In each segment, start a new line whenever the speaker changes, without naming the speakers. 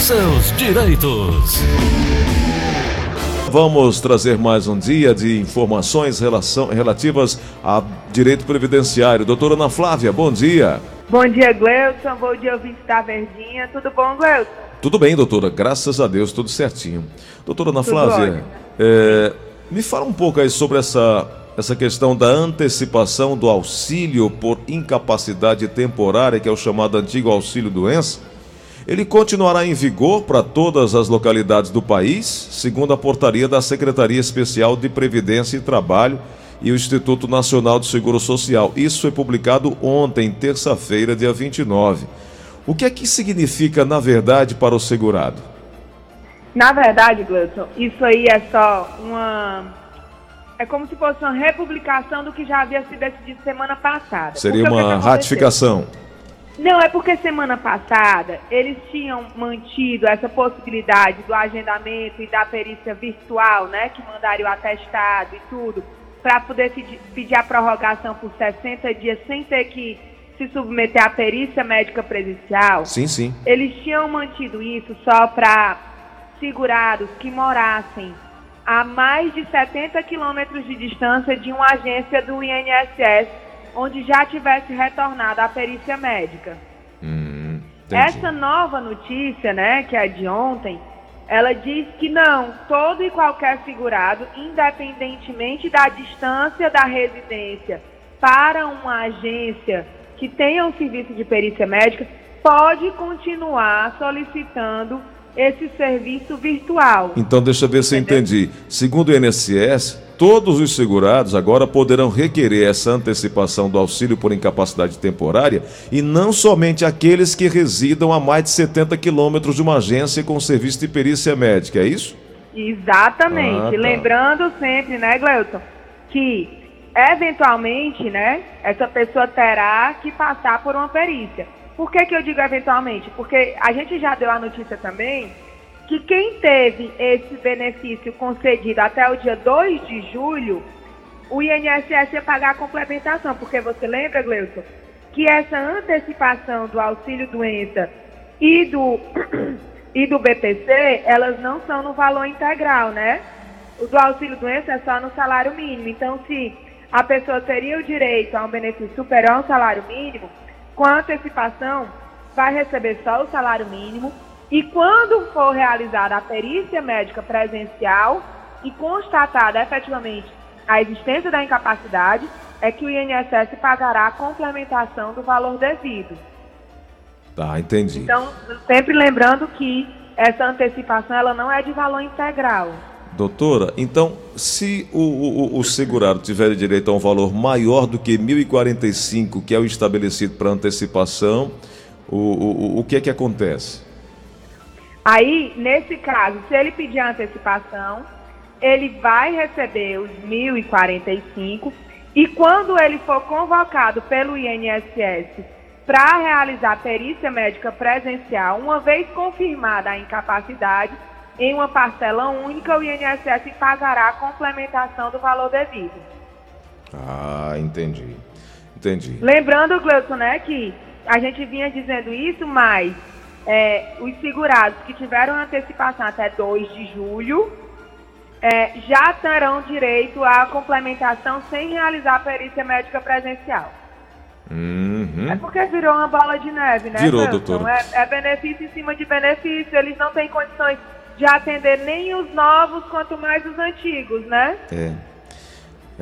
seus direitos.
Vamos trazer mais um dia de informações relação, relativas a direito previdenciário. Doutora Ana Flávia, bom dia.
Bom dia, Gleuton. Bom dia, ouvinte da Verdinha. Tudo bom, Gleuton?
Tudo bem, doutora. Graças a Deus, tudo certinho. Doutora Ana Flávia, é, me fala um pouco aí sobre essa, essa questão da antecipação do auxílio por incapacidade temporária, que é o chamado antigo auxílio doença. Ele continuará em vigor para todas as localidades do país, segundo a portaria da Secretaria Especial de Previdência e Trabalho e o Instituto Nacional de Seguro Social. Isso foi publicado ontem, terça-feira, dia 29. O que é que significa, na verdade, para o segurado?
Na verdade, Gleison, isso aí é só uma. É como se fosse uma republicação do que já havia sido decidido semana passada.
Seria uma ratificação.
Não, é porque semana passada eles tinham mantido essa possibilidade do agendamento e da perícia virtual, né? Que mandaram o atestado e tudo, para poder pedir a prorrogação por 60 dias sem ter que se submeter à perícia médica presencial.
Sim, sim.
Eles tinham mantido isso só para segurados que morassem a mais de 70 quilômetros de distância de uma agência do INSS onde já tivesse retornado a perícia médica.
Hum,
Essa nova notícia, né, que é de ontem, ela diz que não, todo e qualquer segurado, independentemente da distância da residência para uma agência que tenha um serviço de perícia médica, pode continuar solicitando esse serviço virtual.
Então, deixa eu ver se eu entendi. Segundo o INSS, todos os segurados agora poderão requerer essa antecipação do auxílio por incapacidade temporária e não somente aqueles que residam a mais de 70 quilômetros de uma agência com serviço de perícia médica, é isso?
Exatamente. Ah, tá. Lembrando sempre, né, Gleuton, que eventualmente, né, essa pessoa terá que passar por uma perícia. Por que, que eu digo eventualmente? Porque a gente já deu a notícia também que quem teve esse benefício concedido até o dia 2 de julho, o INSS ia pagar a complementação, porque você lembra, Gleuson, que essa antecipação do auxílio doença e do, e do BPC, elas não são no valor integral, né? O do auxílio doença é só no salário mínimo. Então, se a pessoa teria o direito a um benefício superior ao salário mínimo, com a antecipação, vai receber só o salário mínimo e quando for realizada a perícia médica presencial e constatada efetivamente a existência da incapacidade, é que o INSS pagará a complementação do valor devido.
Tá, entendi.
Então, sempre lembrando que essa antecipação ela não é de valor integral.
Doutora, então, se o, o, o segurado tiver direito a um valor maior do que 1.045, que é o estabelecido para antecipação, o, o, o que é que acontece?
Aí, nesse caso, se ele pedir antecipação, ele vai receber os 1.045 e quando ele for convocado pelo INSS para realizar perícia médica presencial, uma vez confirmada a incapacidade, em uma parcela única, o INSS pagará a complementação do valor devido.
Ah, entendi. Entendi.
Lembrando, Gleuton, né, que a gente vinha dizendo isso, mas é, os segurados que tiveram antecipação até 2 de julho é, já terão direito à complementação sem realizar a perícia médica presencial.
Uhum.
É porque virou uma bola de neve, né?
Virou, doutor.
É, é benefício em cima de benefício, eles não têm condições de atender nem os novos, quanto mais os antigos, né?
É.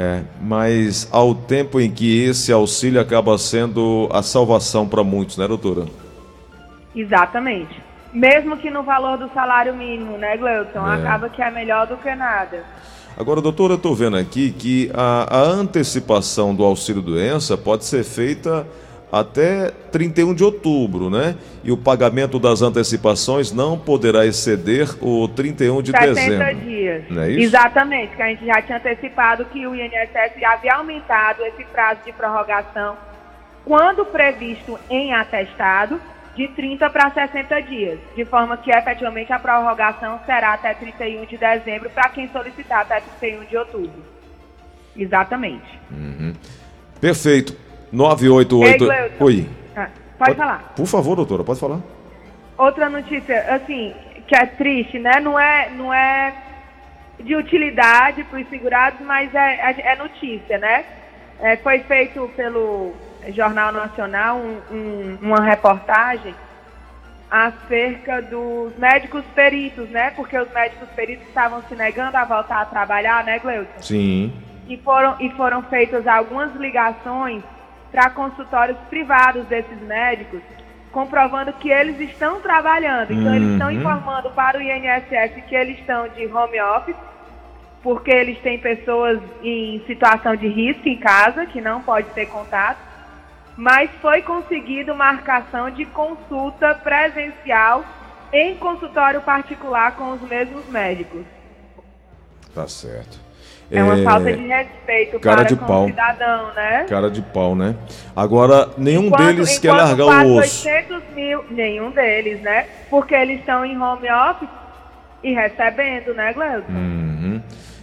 É, mas ao tempo em que esse auxílio acaba sendo a salvação para muitos, né, doutora?
Exatamente. Mesmo que no valor do salário mínimo, né, Gleuton? É. Acaba que é melhor do que nada.
Agora, doutora, eu estou vendo aqui que a, a antecipação do auxílio-doença pode ser feita até 31 de outubro, né? E o pagamento das antecipações não poderá exceder o 31 de 60 dezembro.
dias.
Não é isso?
Exatamente, que a gente já tinha antecipado que o INSS havia aumentado esse prazo de prorrogação quando previsto em atestado de 30 para 60 dias, de forma que efetivamente a prorrogação será até 31 de dezembro para quem solicitar até 31 de outubro. Exatamente.
Uhum. Perfeito. 988.
Ei,
Oi.
Ah, pode, pode falar.
Por favor, doutora, pode falar.
outra notícia, assim, que é triste, né? Não é, não é de utilidade para os segurados, mas é, é, é notícia, né? É, foi feito pelo Jornal Nacional um, um, uma reportagem acerca dos médicos peritos, né? Porque os médicos peritos estavam se negando a voltar a trabalhar, né, Gleuton?
Sim.
E foram, e foram feitas algumas ligações para consultórios privados desses médicos, comprovando que eles estão trabalhando. Então, uhum. eles estão uhum. informando para o INSS que eles estão de home office, porque eles têm pessoas em situação de risco em casa, que não pode ter contato mas foi conseguido marcação de consulta presencial em consultório particular com os mesmos médicos.
Tá certo.
É uma é... falta de respeito
cara
para
de pau.
o cidadão, né?
Cara de pau, né? Agora, nenhum enquanto, deles quer largar o osso.
800 mil, nenhum deles, né? Porque eles estão em home office e recebendo, né, Gleuton?
Uhum.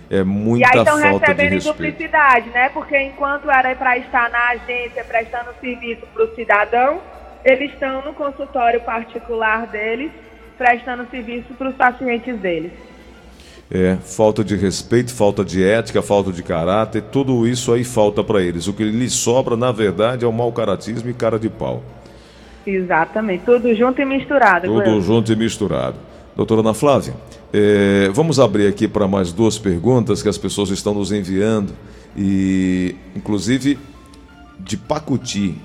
É muita falta de respeito. E aí estão recebendo em
duplicidade, né? Porque enquanto era para estar na agência prestando serviço para o cidadão, eles estão no consultório particular deles prestando serviço para os pacientes deles.
É, falta de respeito, falta de ética, falta de caráter, tudo isso aí falta para eles. O que lhes sobra, na verdade, é o mau caratismo e cara de pau.
Exatamente, tudo junto e misturado.
Tudo junto e misturado. Doutora Ana Flávia, é, vamos abrir aqui para mais duas perguntas que as pessoas estão nos enviando, e inclusive de Pacuti.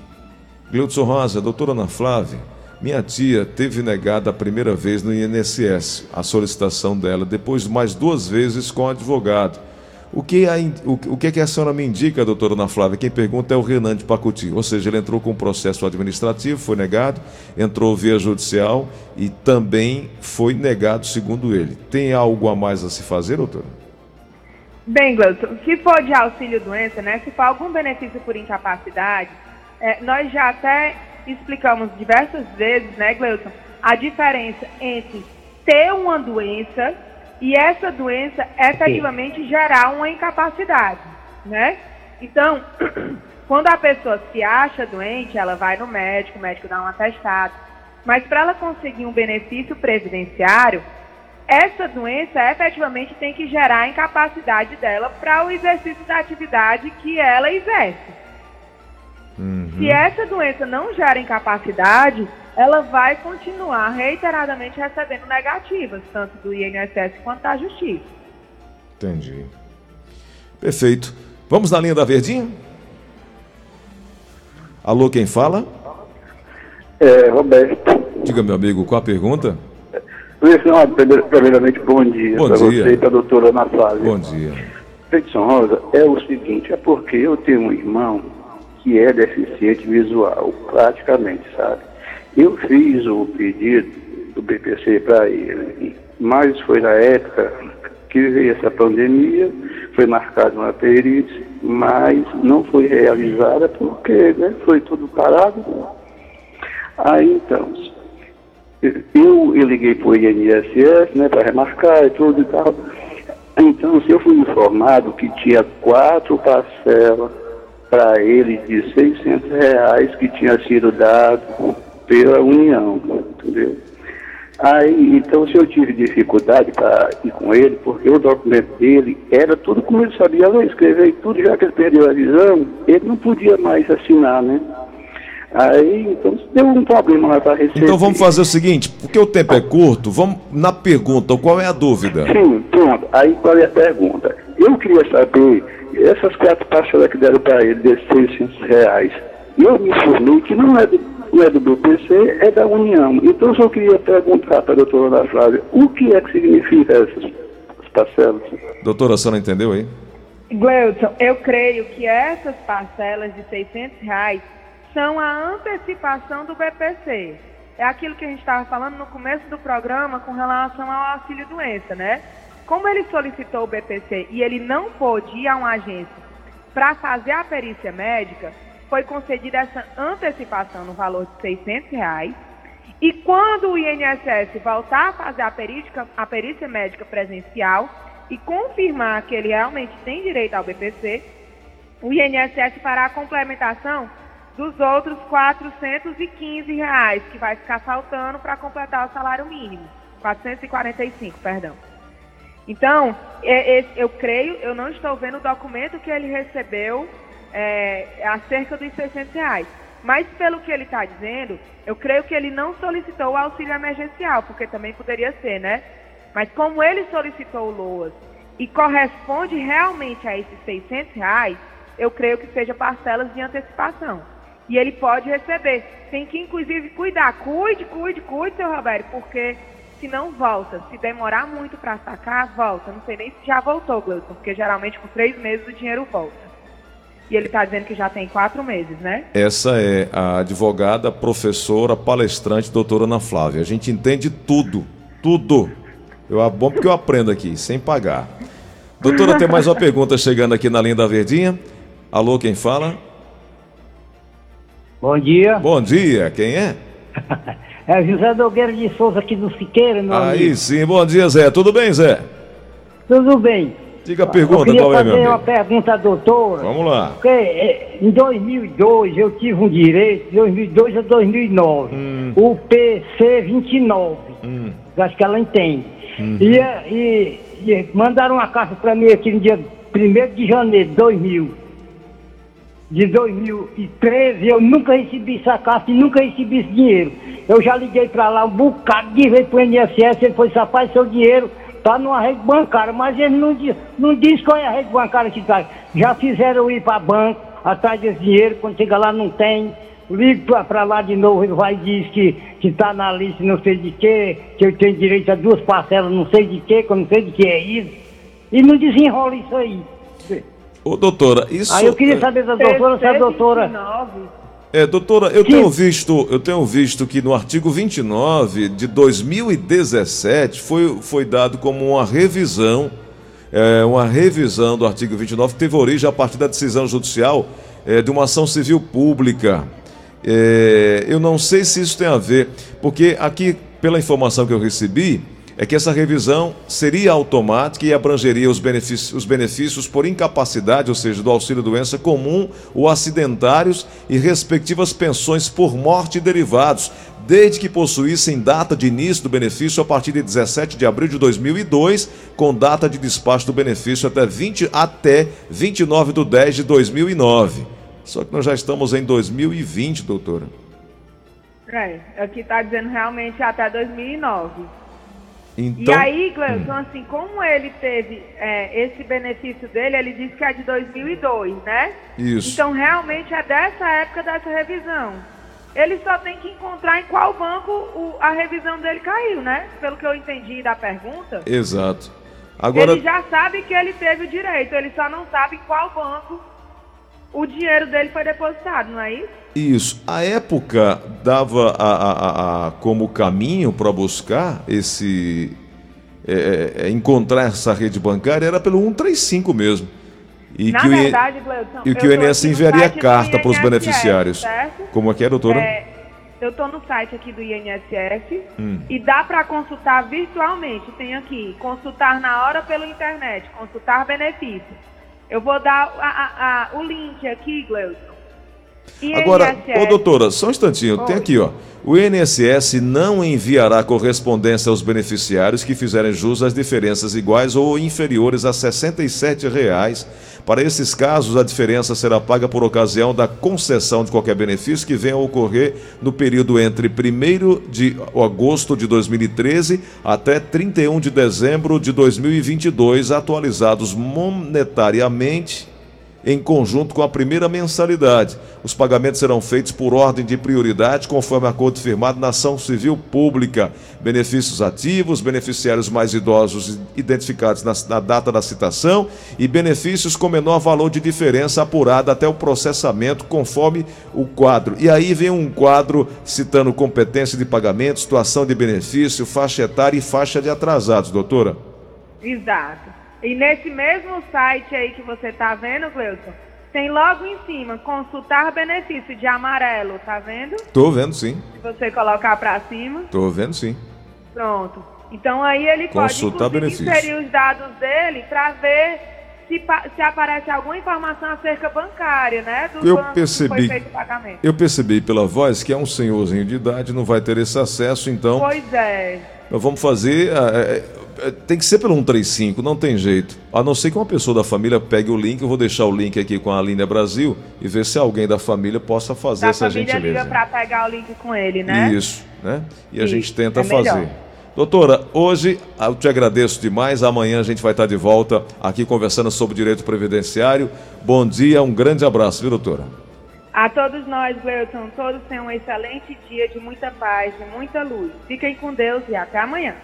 Gleudson Rosa, doutora Ana Flávia, minha tia teve negada a primeira vez no INSS a solicitação dela, depois mais duas vezes com advogado. O que, a, o, o que, é que a senhora me indica, doutora Ana Flávia? Quem pergunta é o Renan de Pacuti. Ou seja, ele entrou com um processo administrativo, foi negado, entrou via judicial e também foi negado, segundo ele. Tem algo a mais a se fazer, doutora?
Bem, Gleuton, se for de auxílio-doença, né, se for algum benefício por incapacidade, é, nós já até explicamos diversas vezes, né, Gleuton, a diferença entre ter uma doença e essa doença efetivamente gerar uma incapacidade, né? Então, quando a pessoa se acha doente, ela vai no médico, o médico dá um atestado, mas para ela conseguir um benefício previdenciário, essa doença efetivamente tem que gerar a incapacidade dela para o exercício da atividade que ela exerce. Uhum. Se essa doença não gera incapacidade, ela vai continuar reiteradamente recebendo negativas, tanto do INSS quanto da Justiça.
Entendi. Perfeito. Vamos na linha da Verdinha? Alô, quem fala?
É, Roberto.
Diga, meu amigo, qual a pergunta?
Primeiramente, bom dia.
Bom dia.
você e para a doutora Ana Flávia.
Bom dia.
Edson Rosa, é o seguinte, é porque eu tenho um irmão que é deficiente visual, praticamente, sabe? Eu fiz o pedido do BPC para ele, mas foi na época que veio essa pandemia, foi marcada uma perícia, mas não foi realizada porque né, foi tudo parado. Aí então, eu, eu liguei para o INSS né, para remarcar e tudo e tal. Então, se eu fui informado que tinha quatro parcelas para ele de 600 reais que tinha sido dado pela União, entendeu? Aí, então, se eu tive dificuldade para ir com ele, porque o documento dele era tudo como ele sabia ler, escrever e tudo, já que ele perdeu a visão, ele não podia mais assinar, né? Aí, então, deu um problema lá para receber.
Então vamos fazer o seguinte, porque o tempo é curto, vamos na pergunta, qual é a dúvida?
Sim, pronto. Aí qual é a pergunta? Eu queria saber, essas quatro parcelas que deram para ele, de 600 reais, eu me informei que não é do não é do BPC, é da União. Então eu só queria perguntar para a doutora Ana Flávia, o que é que significa essas parcelas?
Doutora, a senhora entendeu aí?
Gleuton, eu creio que essas parcelas de 600 reais são a antecipação do BPC. É aquilo que a gente estava falando no começo do programa com relação ao auxílio doença, né? Como ele solicitou o BPC e ele não pôde ir a uma agência para fazer a perícia médica, foi concedida essa antecipação no valor de 600 reais. E quando o INSS voltar a fazer a perícia, a perícia médica presencial e confirmar que ele realmente tem direito ao BPC, o INSS fará a complementação dos outros 415 reais que vai ficar faltando para completar o salário mínimo. 445, perdão. Então, é, é, eu creio, eu não estou vendo o documento que ele recebeu é, acerca dos 600 reais. Mas pelo que ele está dizendo, eu creio que ele não solicitou o auxílio emergencial, porque também poderia ser, né? Mas como ele solicitou o LOAS e corresponde realmente a esses 600 reais, eu creio que seja parcelas de antecipação. E ele pode receber. Tem que, inclusive, cuidar. Cuide, cuide, cuide, seu Roberto, porque se não volta. Se demorar muito para sacar, volta. Não sei nem se já voltou, Gleuton, porque geralmente com três meses o dinheiro volta. E ele está dizendo que já tem quatro meses, né?
Essa é a advogada, professora, palestrante, doutora Ana Flávia. A gente entende tudo, tudo. Eu, é bom porque eu aprendo aqui, sem pagar. Doutora, tem mais uma pergunta chegando aqui na linha da Verdinha. Alô, quem fala?
Bom dia.
Bom dia, quem é?
é José Dogueira de Souza aqui do Siqueira, meu
Aí
amigo.
sim, bom dia, Zé. Tudo bem, Zé?
Tudo bem.
Diga a pergunta,
eu
é,
meu
amigo?
uma pergunta à doutora.
Vamos lá.
Porque eh, em 2002 eu tive um direito, de 2002 a 2009,
Hum.
o PC 29.
Hum.
Acho que ela entende.
Uhum.
E, e- e mandaram uma carta para mim aqui no dia 1 de janeiro de 2000. De 2013, eu nunca recebi essa carta e nunca recebi esse dinheiro. Eu já liguei para lá um bocado de vez para o INSS, ele foi rapaz, seu dinheiro está numa rede bancária, mas ele não, diz- não diz qual é a rede bancária que está. Já fizeram ir para banco atrás desse dinheiro, quando chega lá não tem. Ligo para lá de novo, ele vai e diz que está na lista não sei de quê, que eu tenho direito a duas parcelas não sei de quê, que eu não sei de que é isso. E não desenrola isso aí.
Ô, doutora, isso.
Aí eu queria saber da doutora se a doutora.
29.
É, doutora, eu tenho visto, eu tenho visto que no artigo 29 de 2017 foi, foi dado como uma revisão, é, uma revisão do artigo 29 que teve origem a partir da decisão judicial é, de uma ação civil pública. É, eu não sei se isso tem a ver, porque aqui, pela informação que eu recebi, é que essa revisão seria automática e abrangeria os benefícios, os benefícios por incapacidade, ou seja, do auxílio-doença comum ou acidentários e respectivas pensões por morte e derivados, desde que possuíssem data de início do benefício a partir de 17 de abril de 2002, com data de despacho do benefício até, 20, até 29 de 10 de 2009. Só que nós já estamos em 2020, doutora.
É, aqui está dizendo realmente até 2009.
Então,
E aí, Gleuton, assim, como ele teve é, esse benefício dele, ele disse que é de 2002, né?
isso.
Então, realmente é dessa época dessa revisão. Ele só tem que encontrar em qual banco o- a revisão dele caiu, né? Pelo que eu entendi da pergunta.
Exato. Agora,
Ele já sabe que ele teve o direito, ele só não sabe em qual banco o dinheiro dele foi depositado, não é isso?
Isso. A época dava a, a- a- como caminho para buscar esse. é, é, encontrar essa rede bancária era pelo 135 mesmo. E
Na
que o,
verdade, Gleuton,
e que o INSS enviaria carta para os beneficiários.
certo?
Como é que é, doutora?
É, eu estou no site aqui do INSS
Hum.
e dá para consultar virtualmente. Tem aqui, consultar na hora pela internet, consultar benefícios. Eu vou dar a- a- a- o link aqui, Gleuton.
Agora,
INSS.
ô doutora, só um instantinho, tem
Oi.
aqui, ó. O INSS não enviará correspondência aos beneficiários que fizerem jus às diferenças iguais ou inferiores a 67 reais. Para esses casos, a diferença será paga por ocasião da concessão de qualquer benefício que venha a ocorrer no período entre 1 de agosto de 2013 até 31 de dezembro de 2022, atualizados monetariamente em conjunto com a primeira mensalidade. Os pagamentos serão feitos por ordem de prioridade, conforme acordo firmado na ação civil pública. Benefícios ativos, beneficiários mais idosos identificados na, na data da citação e benefícios com menor valor de diferença apurada até o processamento, conforme o quadro. E aí vem um quadro citando competência de pagamento, situação de benefício, faixa etária e faixa de atrasados, doutora.
Exato. E nesse mesmo site aí que você tá vendo, Gleuton, tem logo em cima, consultar benefício de amarelo, tá vendo?
Tô vendo sim,
Se você colocar para cima,
tô vendo sim.
pronto. Então aí ele pode
Consultar
inclusive,
benefício.
inserir os dados dele para ver se, se aparece alguma informação acerca bancária, né? Do
eu percebi,
que foi feito o pagamento.
Eu percebi pela voz que é um senhorzinho de idade, não vai ter esse acesso, então.
Pois é.
Nós vamos fazer. É, é, tem que ser pelo 135, não tem jeito. A não ser que uma pessoa da família pegue o link, eu vou deixar o link aqui com a linha Brasil e ver se alguém da família possa fazer
Da
essa
família
gentileza.
liga para pegar o link com ele, né?
Isso, né? E a gente tenta
é melhor.
fazer. Doutora, hoje eu te agradeço demais. Amanhã a gente vai estar de volta aqui conversando sobre direito previdenciário. Bom dia, um grande abraço, viu, doutora?
A todos nós, Gleuton, todos tenham um excelente dia de muita paz, de muita luz. Fiquem com Deus e até amanhã.